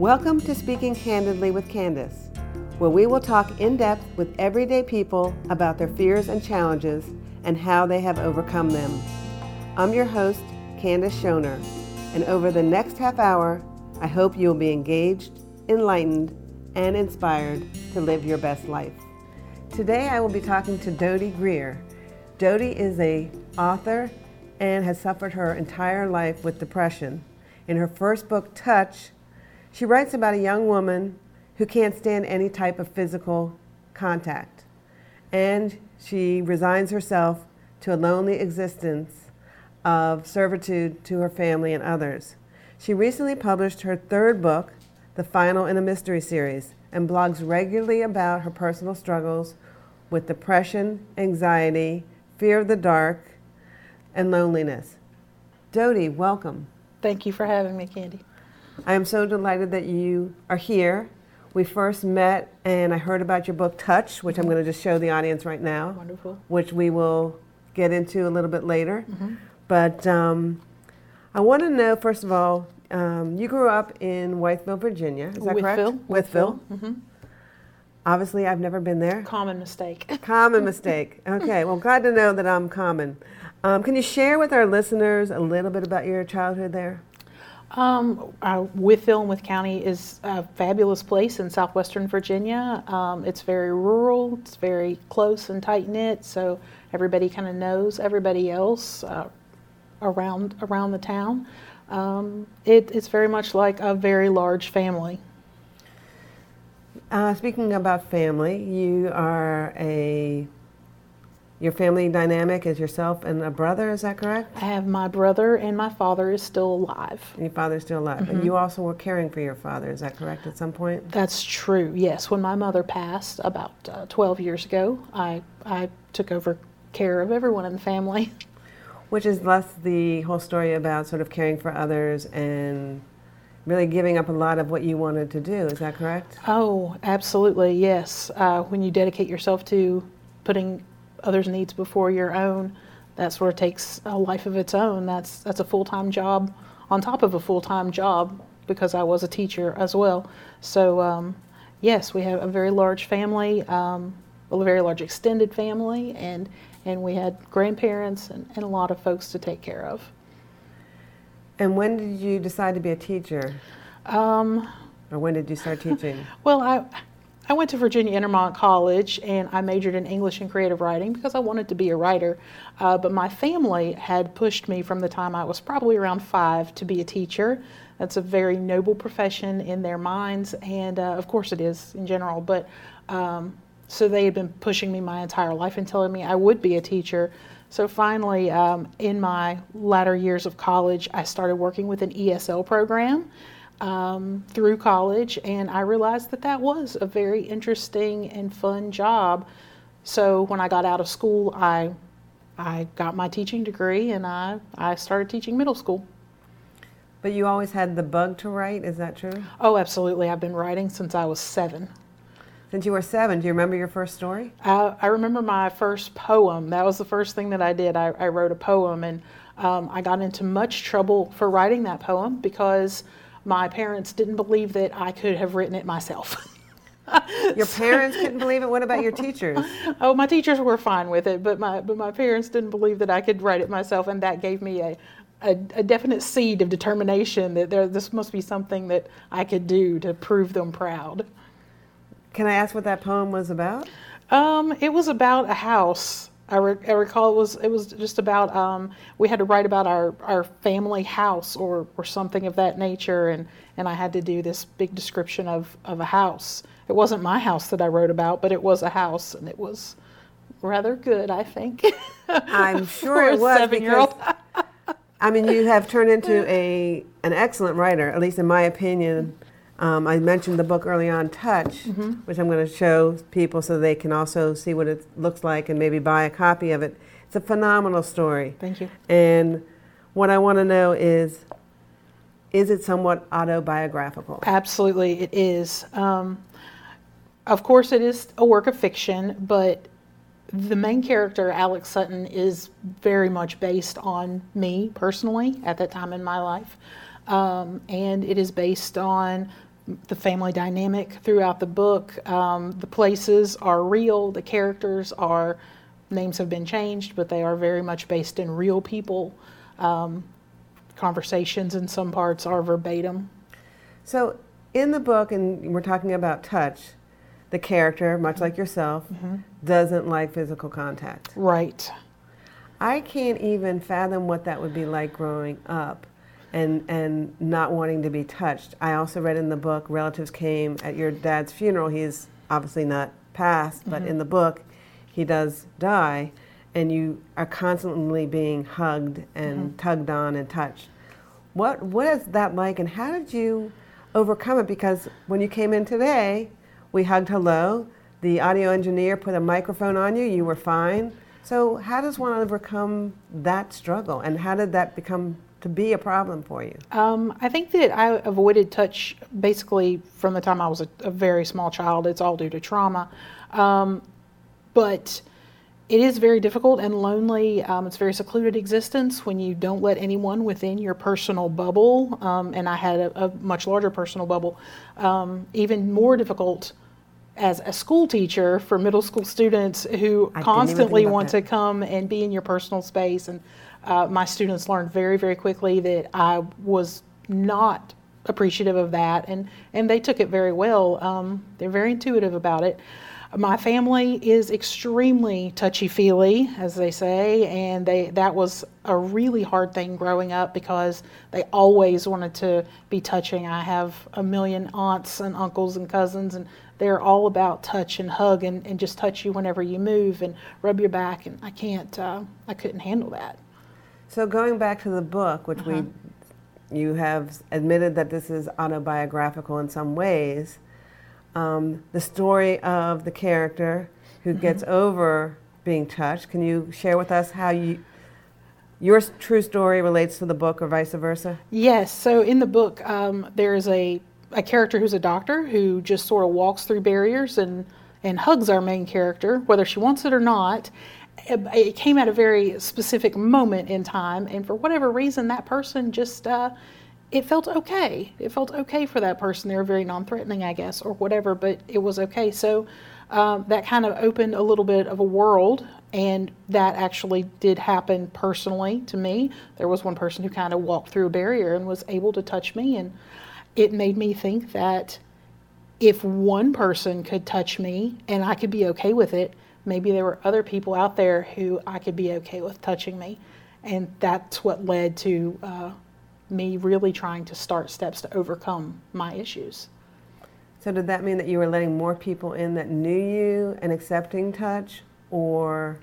Welcome to Speaking Candidly with Candace, where we will talk in depth with everyday people about their fears and challenges and how they have overcome them. I'm your host, Candace Schoner, and over the next half hour, I hope you'll be engaged, enlightened, and inspired to live your best life. Today I will be talking to Doddie Greer. Doddie is a author and has suffered her entire life with depression. In her first book, Touch, she writes about a young woman who can't stand any type of physical contact. And she resigns herself to a lonely existence of servitude to her family and others. She recently published her third book, the final in a mystery series, and blogs regularly about her personal struggles with depression, anxiety, fear of the dark, and loneliness. Doddie, welcome. Thank you for having me, Candy. I am so delighted that you are here. We first met and I heard about your book Touch, which I'm going to just show the audience right now. Wonderful. Which we will get into a little bit later. Mm-hmm. But um, I want to know, first of all, um, you grew up in Wytheville, Virginia. Is that Wytheville. correct? Wytheville. Mm-hmm. Obviously, I've never been there. Common mistake. Common mistake. Okay, well, glad to know that I'm common. Um, can you share with our listeners a little bit about your childhood there? Um, uh, and Wythe County is a fabulous place in southwestern Virginia. Um, it's very rural, it's very close and tight knit, so everybody kind of knows everybody else uh, around around the town. Um, it, it's very much like a very large family. Uh, speaking about family, you are a your family dynamic is yourself and a brother, is that correct? I have my brother and my father is still alive. And your father's still alive. Mm-hmm. And you also were caring for your father, is that correct at some point? That's true, yes. When my mother passed about uh, 12 years ago, I, I took over care of everyone in the family. Which is less the whole story about sort of caring for others and really giving up a lot of what you wanted to do, is that correct? Oh, absolutely, yes. Uh, when you dedicate yourself to putting others' needs before your own, that sort of takes a life of its own. That's that's a full time job on top of a full time job because I was a teacher as well. So um, yes, we have a very large family, um, a very large extended family, and and we had grandparents and, and a lot of folks to take care of. And when did you decide to be a teacher? Um, or when did you start teaching? well, I I went to Virginia Intermont College and I majored in English and creative writing because I wanted to be a writer. Uh, but my family had pushed me from the time I was probably around five to be a teacher. That's a very noble profession in their minds, and uh, of course it is in general. But um, so they had been pushing me my entire life and telling me I would be a teacher. So finally, um, in my latter years of college, I started working with an ESL program um, through college, and I realized that that was a very interesting and fun job. So when I got out of school, I I got my teaching degree and I, I started teaching middle school. But you always had the bug to write, is that true? Oh, absolutely. I've been writing since I was seven. Since you were seven, do you remember your first story? I, I remember my first poem. That was the first thing that I did. I, I wrote a poem, and um, I got into much trouble for writing that poem because my parents didn't believe that I could have written it myself. your parents couldn't believe it. What about your teachers? Oh, my teachers were fine with it, but my but my parents didn't believe that I could write it myself, and that gave me a a, a definite seed of determination that there this must be something that I could do to prove them proud. Can I ask what that poem was about? Um, it was about a house I, re- I, recall it was it was just about um, we had to write about our, our family house or, or something of that nature and, and I had to do this big description of, of a house. It wasn't my house that I wrote about, but it was a house and it was rather good, I think. I'm sure it was because I mean you have turned into a an excellent writer, at least in my opinion. Um, I mentioned the book early on, Touch, mm-hmm. which I'm going to show people so they can also see what it looks like and maybe buy a copy of it. It's a phenomenal story. Thank you. And what I want to know is is it somewhat autobiographical? Absolutely, it is. Um, of course, it is a work of fiction, but the main character, Alex Sutton, is very much based on me personally at that time in my life. Um, and it is based on the family dynamic throughout the book. Um, the places are real, the characters are, names have been changed, but they are very much based in real people. Um, conversations in some parts are verbatim. So, in the book, and we're talking about touch, the character, much like yourself, mm-hmm. doesn't like physical contact. Right. I can't even fathom what that would be like growing up and and not wanting to be touched. I also read in the book relatives came at your dad's funeral. He's obviously not passed, but mm-hmm. in the book he does die and you are constantly being hugged and mm-hmm. tugged on and touched. What what is that like and how did you overcome it because when you came in today, we hugged hello. The audio engineer put a microphone on you, you were fine. So, how does one overcome that struggle and how did that become to be a problem for you? Um, I think that I avoided touch basically from the time I was a, a very small child. It's all due to trauma. Um, but it is very difficult and lonely. Um, it's a very secluded existence when you don't let anyone within your personal bubble. Um, and I had a, a, much larger personal bubble. Um, even more difficult as a school teacher for middle school students who I constantly want that. to come and be in your personal space and uh, my students learned very, very quickly that I was not appreciative of that, and, and they took it very well. Um, they're very intuitive about it. My family is extremely touchy feely, as they say, and they that was a really hard thing growing up because they always wanted to be touching. I have a million aunts and uncles and cousins, and they're all about touch and hug and, and just touch you whenever you move and rub your back, and I can't, uh, I couldn't handle that. So going back to the book, which uh-huh. we, you have admitted that this is autobiographical in some ways. Um, the story of the character who mm-hmm. gets over being touched. Can you share with us how you your true story relates to the book or vice versa? Yes. So in the book, um, there is a, a character who's a doctor who just sort of walks through barriers and, and hugs our main character, whether she wants it or not it came at a very specific moment in time, and for whatever reason, that person just uh, it felt okay. It felt okay for that person. They were very non-threatening, I guess, or whatever, but it was okay. So um, that kind of opened a little bit of a world, and that actually did happen personally to me. There was one person who kind of walked through a barrier and was able to touch me, and it made me think that if one person could touch me and I could be okay with it, maybe there were other people out there who I could be okay with touching me. And that's what led to uh, me really trying to start steps to overcome my issues. So, did that mean that you were letting more people in that knew you and accepting touch? Or,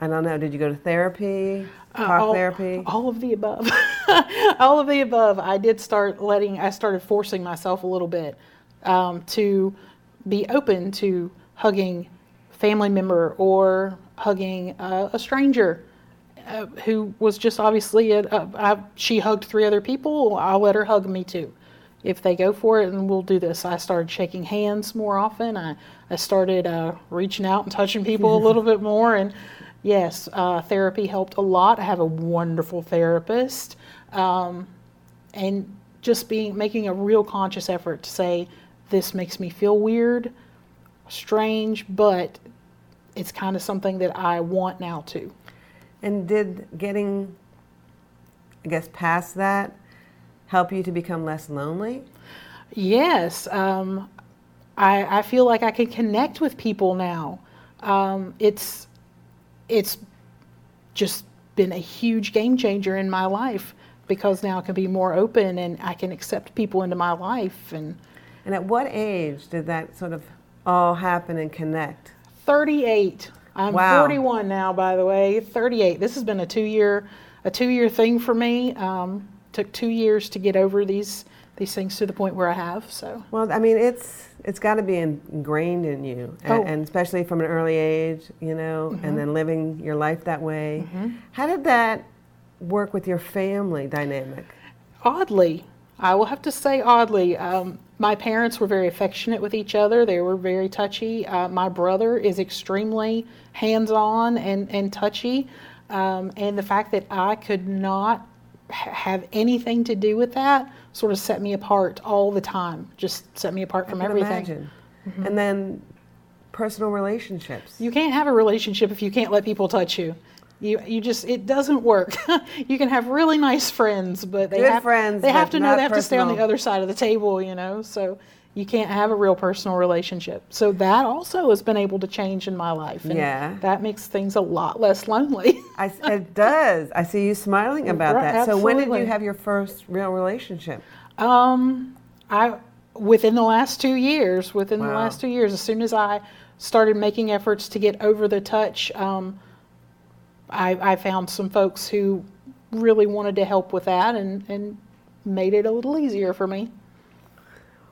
I don't know, did you go to therapy, uh, talk uh, all, therapy? All of the above. all of the above. I did start letting, I started forcing myself a little bit um, to be open to hugging family member or hugging a stranger uh, who was just obviously a, a, I, she hugged three other people. I'll let her hug me too. If they go for it, and we'll do this. I started shaking hands more often. I, I started uh, reaching out and touching people a little bit more. And yes, uh, therapy helped a lot. I have a wonderful therapist. Um, and just being making a real conscious effort to say, this makes me feel weird strange, but it's kind of something that I want now too. And did getting, I guess, past that help you to become less lonely? Yes. Um, I, I feel like I can connect with people now. Um, it's, it's just been a huge game changer in my life because now I can be more open and I can accept people into my life. And, and at what age did that sort of all happen and connect? 38. I'm wow. 41 now, by the way. 38. This has been a two year a two year thing for me. Um, took two years to get over these these things to the point where I have. So. Well, I mean, it's it's got to be ingrained in you, and, oh. and, especially from an early age, you know, mm-hmm. and then living your life that way. Mm-hmm. How did that work with your family dynamic? Oddly, I will have to say oddly. Um, my parents were very affectionate with each other. They were very touchy. Uh, my brother is extremely hands on and, and touchy. Um, and the fact that I could not ha- have anything to do with that sort of set me apart all the time. Just set me apart from I can everything. imagine. And then personal relationships. You can't have a relationship if you can't let people touch you. You, you just it doesn't work. you can have really nice friends, but they Good have friends, they have to know they have to stay on the other side of the table, you know. So you can't have a real personal relationship. So that also has been able to change in my life. And Yeah. That makes things a lot less lonely. I, it does. I see you smiling about Right, that. So when did you have your first real relationship? Um, I within the last two years, within the last two years, as soon as I started making efforts to get over the touch, um, I, I found some folks who really wanted to help with that and, and made it a little easier for me.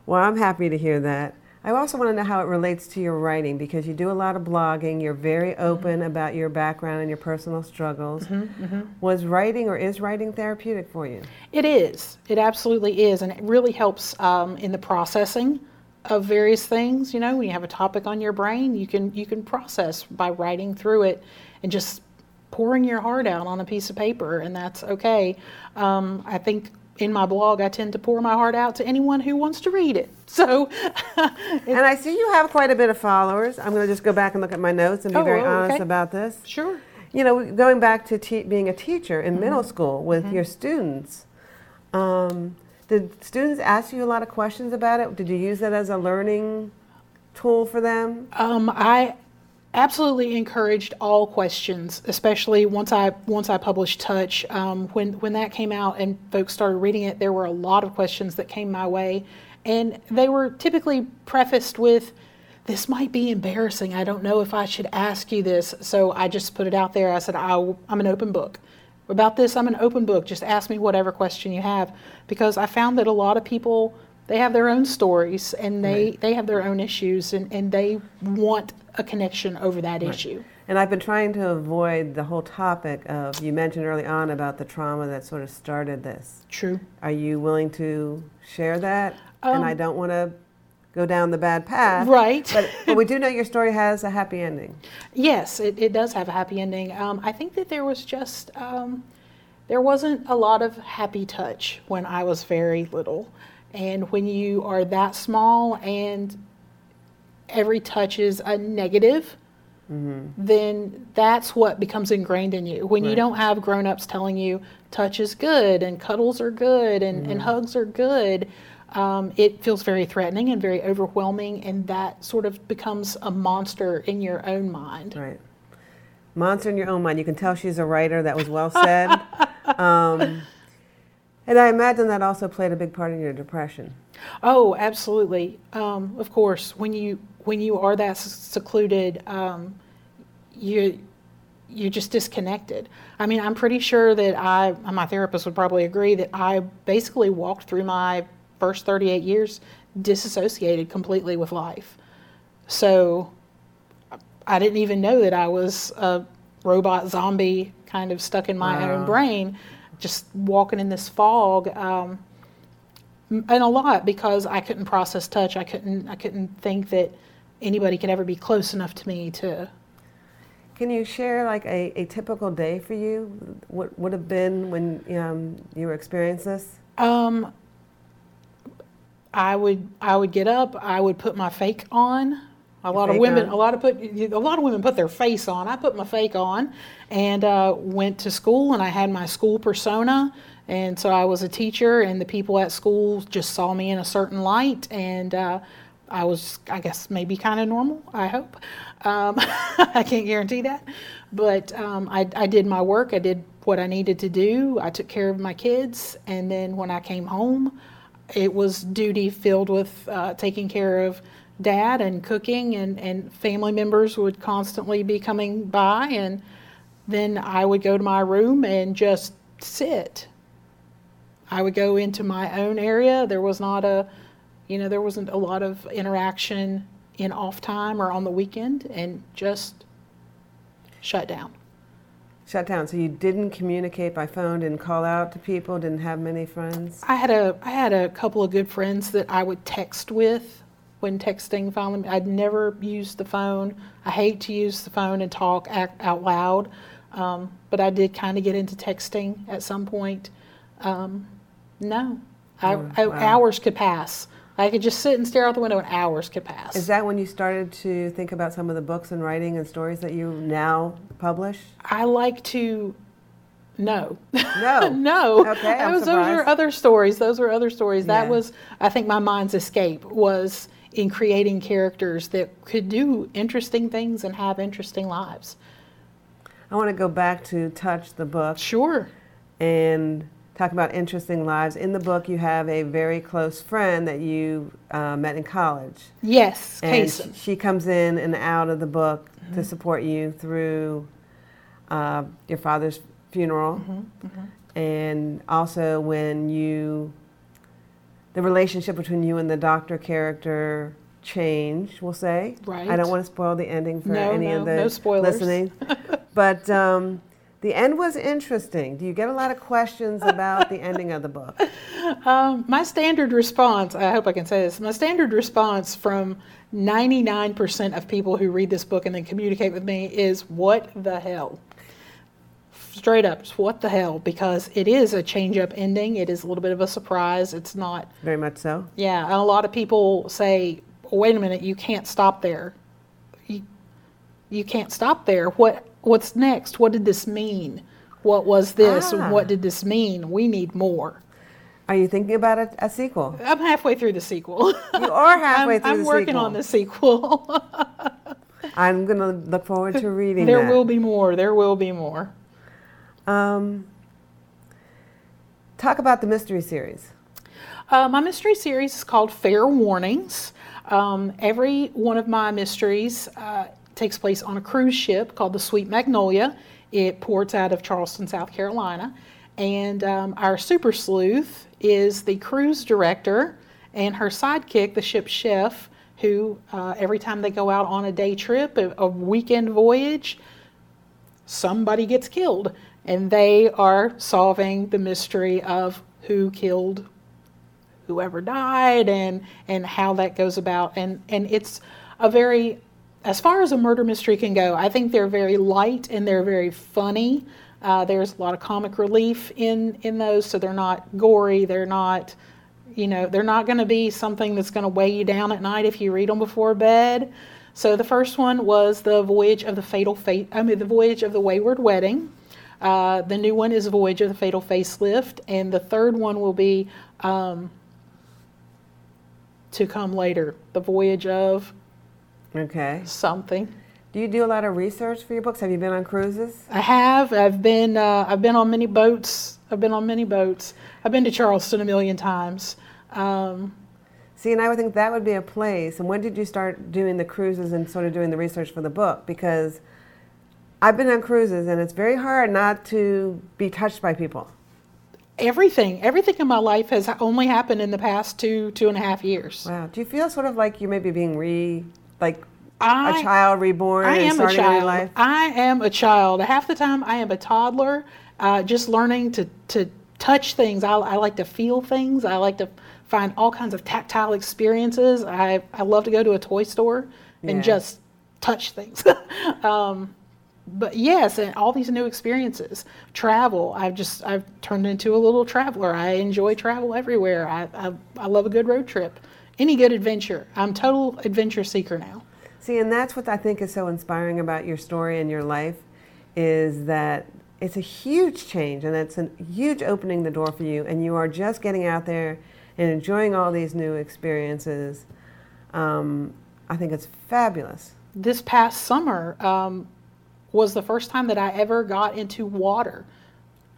Well, I'm happy to hear that. I also want to know how it relates to your writing because you do a lot of blogging. You're very Mm-hmm. open about your background and your personal struggles. Mm-hmm, Was writing or is writing therapeutic for you? It is. It absolutely is, and it really helps um, in the processing of various things. You know, when you have a topic on your brain, you can you can process by writing through it and just pouring your heart out on a piece of paper, and that's okay. Um, I think in my blog, I tend to pour my heart out to anyone who wants to read it. So, And I see you have quite a bit of followers. I'm going to just go back and look at my notes and be Oh, very oh, honest okay. about this. sure. You know, going back to te- being a teacher in middle Mm-hmm. school with your students, um, did students ask you a lot of questions about it? Did you use that as a learning tool for them? Um, I absolutely encouraged all questions, especially once I once I published Touch. Um, when when that came out and folks started reading it, there were a lot of questions that came my way, and they were typically prefaced with. This might be embarrassing. I don't know if I should ask you this. So I just put it out there. I said, I'm an open book. About this, I'm an open book. Just ask me whatever question you have. Because I found that a lot of people, they have their own stories and they, they have their own issues and, and they want a connection over that issue. And I've been trying to avoid the whole topic of, you mentioned early on about the trauma that sort of started this. True. Are you willing to share that? and Um, I don't want to go down the bad path. Right. But, but we do know your story has a happy ending. Yes, it, it does have a happy ending. Um, I think that there was just, um, there wasn't a lot of happy touch when I was very little. And when you are that small and every touch is a negative, then that's what becomes ingrained in you. When you don't have grown ups telling you touch is good and cuddles are good and, and hugs are good, um, it feels very threatening and very overwhelming, and that sort of becomes a monster in your own mind. Right. Monster in your own mind. You can tell she's a writer. That was well said. um, and I imagine that also played a big part in your depression. Oh, absolutely. Um, of course, when you when you are that secluded, um, you you're just disconnected. I mean, I'm pretty sure that I, my therapist would probably agree that I basically walked through my first 38 years disassociated completely with life. So I didn't even know that I was a robot zombie kind of stuck in my Wow. own brain, just walking in this fog. Um, and a lot because I couldn't process touch. I couldn't. I couldn't think that anybody could ever be close enough to me to. Can you share like a, a typical day for you? What would have been when um, you were experiencing this? Um, I would. I would get up. I would put my fake on. A lot of women. on? A lot of put. A lot of women put their face on. I put my fake on, and uh, went to school. And I had my school persona. And so I was a teacher, and the people at school just saw me in a certain light, and uh, I was, I guess, maybe kind of normal. I hope. Um, I can't guarantee that, but um, I, I did my work. I did what I needed to do. I took care of my kids, and then when I came home, it was duty filled with uh, taking care of dad and cooking, and, and family members would constantly be coming by, and then I would go to my room and just sit. I would go into my own area. There was not a, you know, there wasn't a lot of interaction in off time or on the weekend, and just shut down. Shut down. So you didn't communicate by phone, didn't call out to people, didn't have many friends. I had a I had a couple of good friends that I would text with when texting finally. I'd never used the phone. I hate to use the phone and talk out loud, um, but I did kind of get into texting at some point. Um, no, I, I, wow. hours could pass. I could just sit and stare out the window and hours could pass. Is that when you started to think about some of the books and writing and stories that you now publish? I like to no. No. no. Okay. I'm those, those were other stories. Those were other stories. Yeah. That was, I think, my mind's escape was in creating characters that could do interesting things and have interesting lives. I want to go back to Touch the book. Sure. And talk about interesting lives. In the book, you have a very close friend that you uh, met in college. Yes, and she comes in and out of the book mm-hmm. to support you through uh, your father's funeral, mm-hmm. Mm-hmm. and also when you, the relationship between you and the doctor character changed. We'll say. Right. I don't want to spoil the ending for no, any no, of the no listening, but. Um, the end was interesting. Do you get a lot of questions about the ending of the book? Um, my standard response, I hope I can say this, my standard response from 99% of people who read this book and then communicate with me is, What the hell? Straight up, what the hell? Because it is a change up ending. It is a little bit of a surprise. It's not. Very much so. Yeah. a lot of people say, Wait a minute, you can't stop there. You, you can't stop there. What what's next? What did this mean? What was this? Ah. What did this mean? We need more. Are you thinking about a, a sequel? I'm halfway through the sequel. You are halfway I'm, through I'm the working on the sequel. I'm going to look forward to reading there that. will be more. There will be more. Um, talk about the mystery series. Uh, my mystery series is called Fair Warnings. Um, every one of my mysteries uh, takes place on a cruise ship called the Sweet Magnolia. It ports out of Charleston, South Carolina. And um, our super sleuth is the cruise director and her sidekick, the ship's chef, who uh, every time they go out on a day trip, a, a weekend voyage, somebody gets killed. And they are solving the mystery of who killed whoever died and, and how that goes about. And, and it's a very as far as a murder mystery can go, I think they're very light and they're very funny. Uh, there's a lot of comic relief in in those, so they're not gory. They're not, you know, they're not going to be something that's going to weigh you down at night if you read them before bed. So the first one was the Voyage of the Fatal Fate. I mean, the Voyage of the Wayward Wedding. Uh, the new one is Voyage of the Fatal Facelift, and the third one will be um, to come later. The Voyage of Okay. Something. Do you do a lot of research for your books? Have you been on cruises? I have. I've been. Uh, I've been on many boats. I've been on many boats. I've been to Charleston a million times. Um, See, and I would think that would be a place. And when did you start doing the cruises and sort of doing the research for the book? Because I've been on cruises, and it's very hard not to be touched by people. Everything, everything in my life has only happened in the past two, two and a half years. Wow. Do you feel sort of like you may be being re like I, a child reborn I am a child. life? I am a child. Half the time, I am a toddler, uh, just learning to to touch things. I, I like to feel things. I like to find all kinds of tactile experiences. I I love to go to a toy store and yeah. just touch things. um, but yes, and all these new experiences. Travel. I've just I've turned into a little traveler. I enjoy travel everywhere. I I, I love a good road trip any good adventure. I'm total adventure seeker now. See, and that's what I think is so inspiring about your story and your life is that it's a huge change and it's a huge opening the door for you and you are just getting out there and enjoying all these new experiences. Um, I think it's fabulous. This past summer um, was the first time that I ever got into water.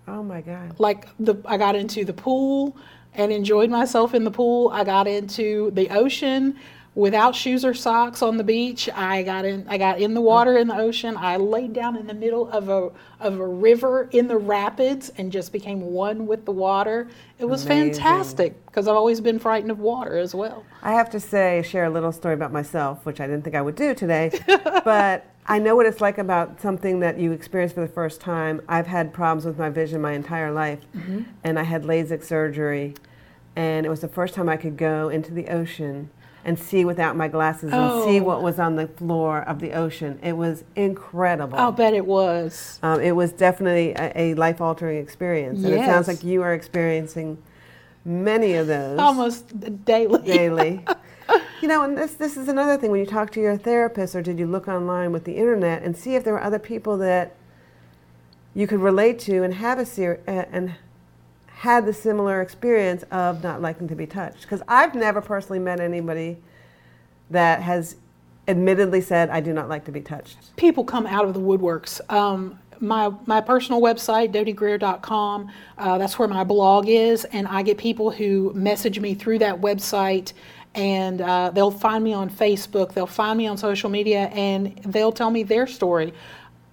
Oh my God! Like the I got into the pool and enjoyed myself in the pool. I got into the ocean without shoes or socks on the beach. I got in I got in the water in the ocean. I laid down in the middle of a of a river in the rapids and just became one with the water. It was Amazing. fantastic because I've always been frightened of water as well. I have to say share a little story about myself, which I didn't think I would do today, but I know what it's like about something that you experience for the first time. I've had problems with my vision my entire life, mm-hmm. and I had LASIK surgery, and it was the first time I could go into the ocean. and see without my glasses and see Oh. what was on the floor of the ocean. It was incredible. I'll bet it was. Um, it was definitely a, a life altering experience. And it sounds like you are experiencing many of those Almost daily. daily. you know, and this, this is another thing when you talk to your therapist or did you look online with the internet and see if there were other people that you could relate to and have a ser- uh, and had the similar experience of not liking to be touched. Because I've never personally met anybody that has admittedly said, I do not like to be touched. people come out of the woodworks. Um, my my personal website, doddiegreer.com, uh, that's where my blog is, and I get people who message me through that website, and uh, they'll find me on Facebook, they'll find me on social media, and they'll tell me their story.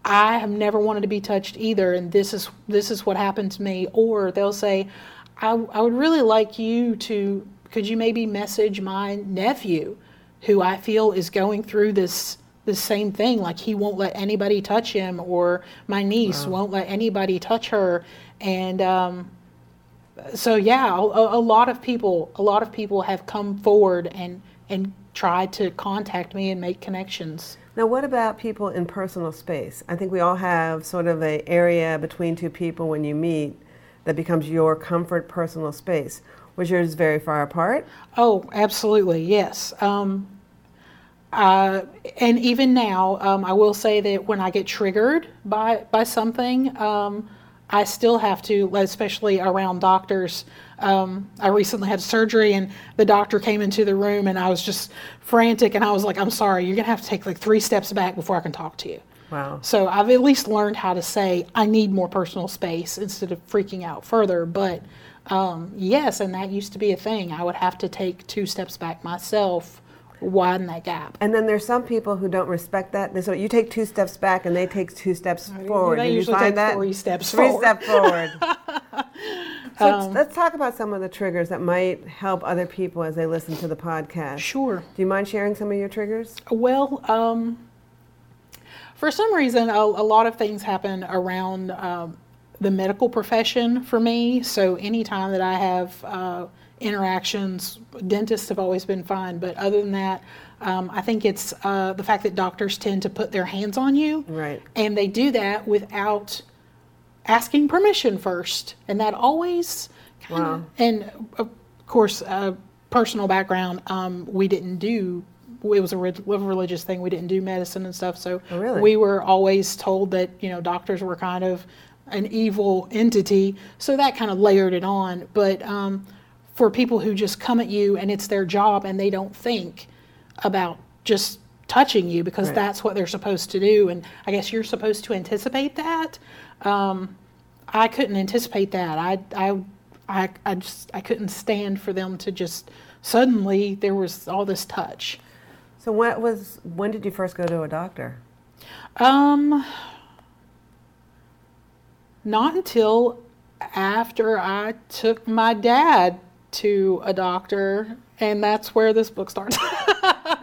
I have never wanted to be touched either, and this is this is what happened to me. Or they'll say, I, I would really like you to. Could you maybe message my nephew, who I feel is going through this the same thing? Like he won't let anybody touch him, or my niece won't let anybody touch her, and um, so yeah, a, a lot of people, a lot of people have come forward and and tried to contact me and make connections. Now, what about people in personal space? I think we all have sort of a area between two people when you meet that becomes your comfort personal space. Was yours very far apart? Oh, absolutely, yes. Um, uh, and even now, um, I will say that when I get triggered by by something, um, I still have to, especially around doctors. Um, I recently had surgery, and the doctor came into the room, and I was just frantic, and I was like, "I'm sorry, you're gonna have to take like three steps back before I can talk to you." Wow. So I've at least learned how to say I need more personal space instead of freaking out further. But um, yes, and that used to be a thing. I would have to take two steps back myself, widen that gap. And then there's some people who don't respect that. So you take two steps back and they take two steps forward. they Did you usually find take that? three steps Three forward. steps forward. so Um, let's, let's talk about some of the triggers that might help other people as they listen to the podcast. Sure. Do you mind sharing some of your triggers? Well, um, for some reason, a, a lot of things happen around um, the medical profession for me. So anytime that I have uh, interactions, dentists have always been fine. But other than that, um, I think it's uh, the fact that doctors tend to put their hands on you. Right. And they do that without asking permission first. And that always kind of, Wow. and of course, uh, personal background, um, we didn't do, it was a re- religious thing. We didn't do medicine and stuff. So Oh, really? we were always told that, you know, doctors were kind of an evil entity. So that kind of layered it on. But um, for people who just come at you and it's their job and they don't think about just touching you because Right. that's what they're supposed to do. And I guess you're supposed to anticipate that. Um, I couldn't anticipate that. I, I, I, I just I couldn't stand for them to just suddenly there was all this touch. So what was when did you first go to a doctor? Um, not until after I took my dad to a doctor, and that's where this book starts.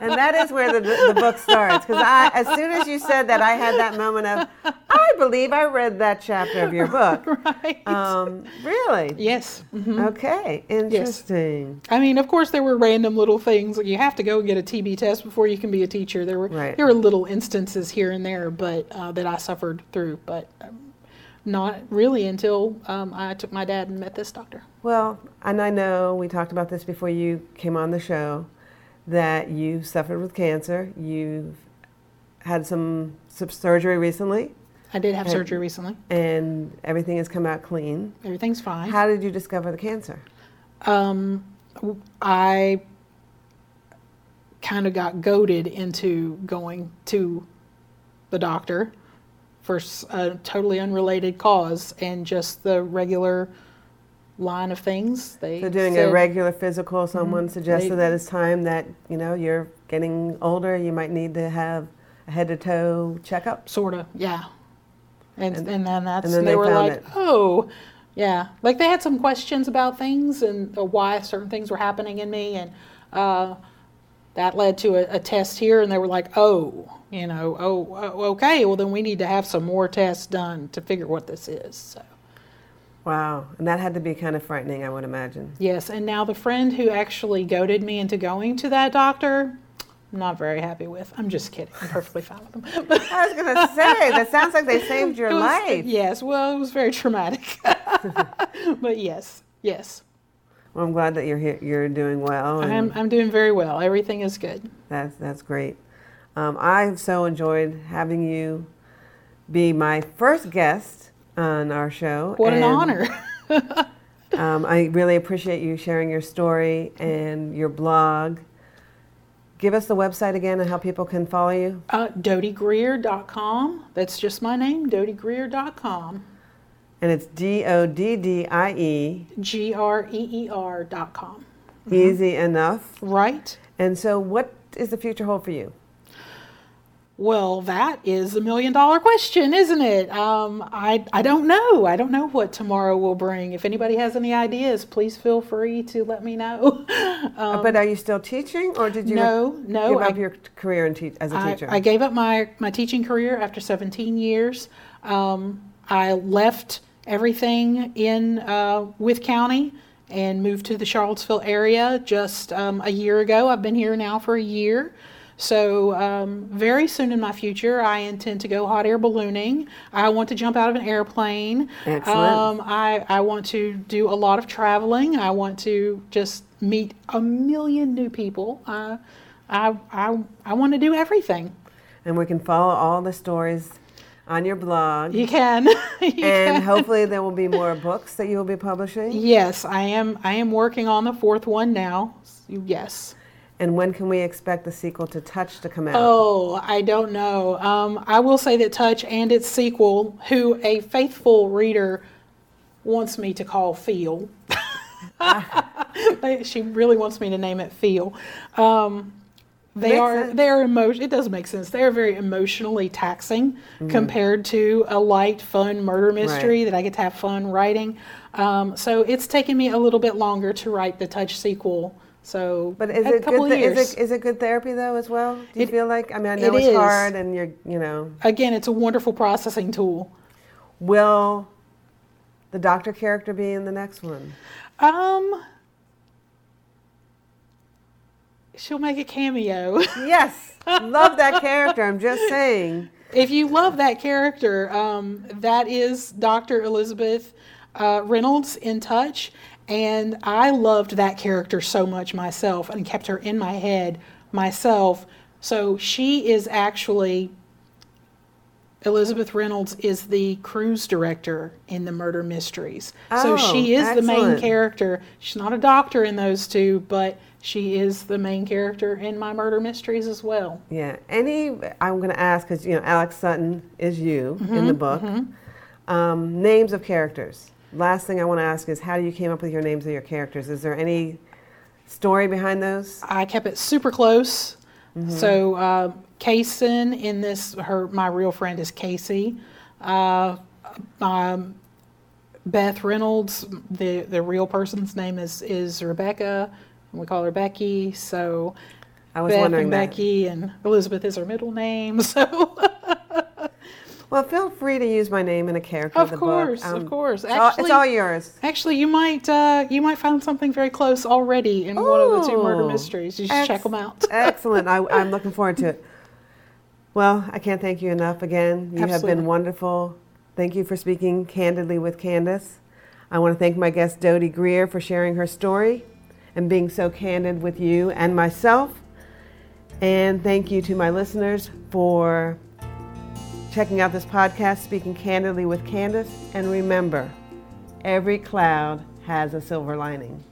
And that is where the, the book starts. Because I, as soon as you said that, I had that moment of, I believe I read that chapter of your book. right? Um, really? yes. mhm. Okay, interesting. I mean, of course, there were random little things. You have to go get a TB test before you can be a teacher. There were Right. there were little instances here and there, but uh, that I suffered through. But um, not really until um, I took my dad and met this doctor. Well, and I know we talked about this before you came on the show that you suffered with cancer. You've had some, some surgery recently, I did have And- surgery recently. and everything has come out clean. Everything's fine. How did you discover the cancer? Um, I kind of got goaded into going to the doctor for a totally unrelated cause and just the regular line of things. They So doing a regular physical, someone suggested They- that it's time that, you know, you're getting older, you might need to have a head to toe checkup. Sort of, yeah. And, And- and, then that's, and then they, they were like, it. oh, yeah. Like they had some questions about things and uh, why certain things were happening in me. And uh, that led to a, a test here. And they were like, oh, you know, oh, oh, okay. Well, then we need to have some more tests done to figure what this is. So, Wow, and that had to be kind of frightening, I would imagine. Yes, and now the friend who actually goaded me into going to that doctor, I'm not very happy with. I'm just kidding. I'm perfectly fine with them. I was going to say, that sounds like they saved your was- life. Yes, well, it was very traumatic. but yes, yes, Well, I'm glad that you're here, you're doing well. I'm, I'm doing very well. Everything is good. That's that's great. Um, I've so enjoyed having you be my first guest on our show. What an honor. Um, I really appreciate you sharing your story and your blog. Give us the website again and how people can follow you. Uh, DoddieGreer.com. That's just my name, DoddieGreer.com. And it's D O D D I E, G R E E R.com. easy enough. Right? And so, what is the future hold for you? Well, that is a million dollar question, isn't it? Um, I, I don't know. I don't know what tomorrow will bring. If anybody has any ideas, please feel free to let me know. Um, but are you still teaching, or did you no, no. give I, up your career in te- as a I, teacher? I gave up my, my teaching career after 17 years. Um, I left everything in uh, Wythe County and moved to the Charlottesville area just um, a year ago. I've been here now for a year. So, um, very soon in my future, I intend to go hot air ballooning. I want to jump out of an airplane. Excellent. Um, I, I want to do a lot of traveling. I want to just meet a million new people. Uh, I, I, I want to do everything. and we can follow all the stories on your blog. You can. You and can. hopefully there will be more books that you will be publishing. Yes, I am. I am working on the fourth one now. Yes. And when can we expect the sequel to Touch to come out? Oh, I don't know. Um, I will say that Touch and its sequel, who a faithful reader wants me to call Feel. she really wants me to name it Feel. Um, they are sense. they are emotion. It does make sense. They are very emotionally taxing Mm-hmm. compared to a light, fun murder mystery that I get to have fun writing. Um, so it's taken me a little bit longer to write the Touch sequel. So But is a it couple good? Th- years. is it is it good therapy though as well? Do you It- feel like? I mean, I know it it's is. hard, and you're you know. Again, it's a wonderful processing tool. Will the doctor character be in the next one? Um, she'll make a cameo. Yes, love that character. I'm just saying. if you love that character, um, that is Dr. Elizabeth uh, Reynolds in Touch. And I loved that character so much myself and kept her in my head myself. So she is actually, Elizabeth Reynolds is the cruise director in the murder mysteries. Oh, so she is the main character. She's not a doctor in those two, but she is the main character in my murder mysteries as well. Yeah. Any? I'm going to ask because you know Alex Sutton is you in Mm-hmm, the book. Um, names of characters. Last thing I want to ask is how you came up with your names of your characters. Is there any story behind those? I kept it super close. So uh, Kaysen in this, her my real friend is Casey. Uh, um, Beth Reynolds, the the real person's name is is Rebecca, and we call her Becky. So I was Beth wondering and that. Becky and Elizabeth is her middle name. So Well, feel free to use my name in a character Of of the book. course, of course. It's all, it's all yours. actually, you might uh, you might find something very close already in one of the two murder mysteries. You should check them out. Excellent. I, I'm looking forward to it. Well, I can't thank you enough again. You have been wonderful. Thank you for speaking candidly with Candace. I want to thank my guest Doddie Greer for sharing her story and being so candid with you and myself. And thank you to my listeners for checking out this podcast, Speaking Candidly with Candace. And remember, every cloud has a silver lining.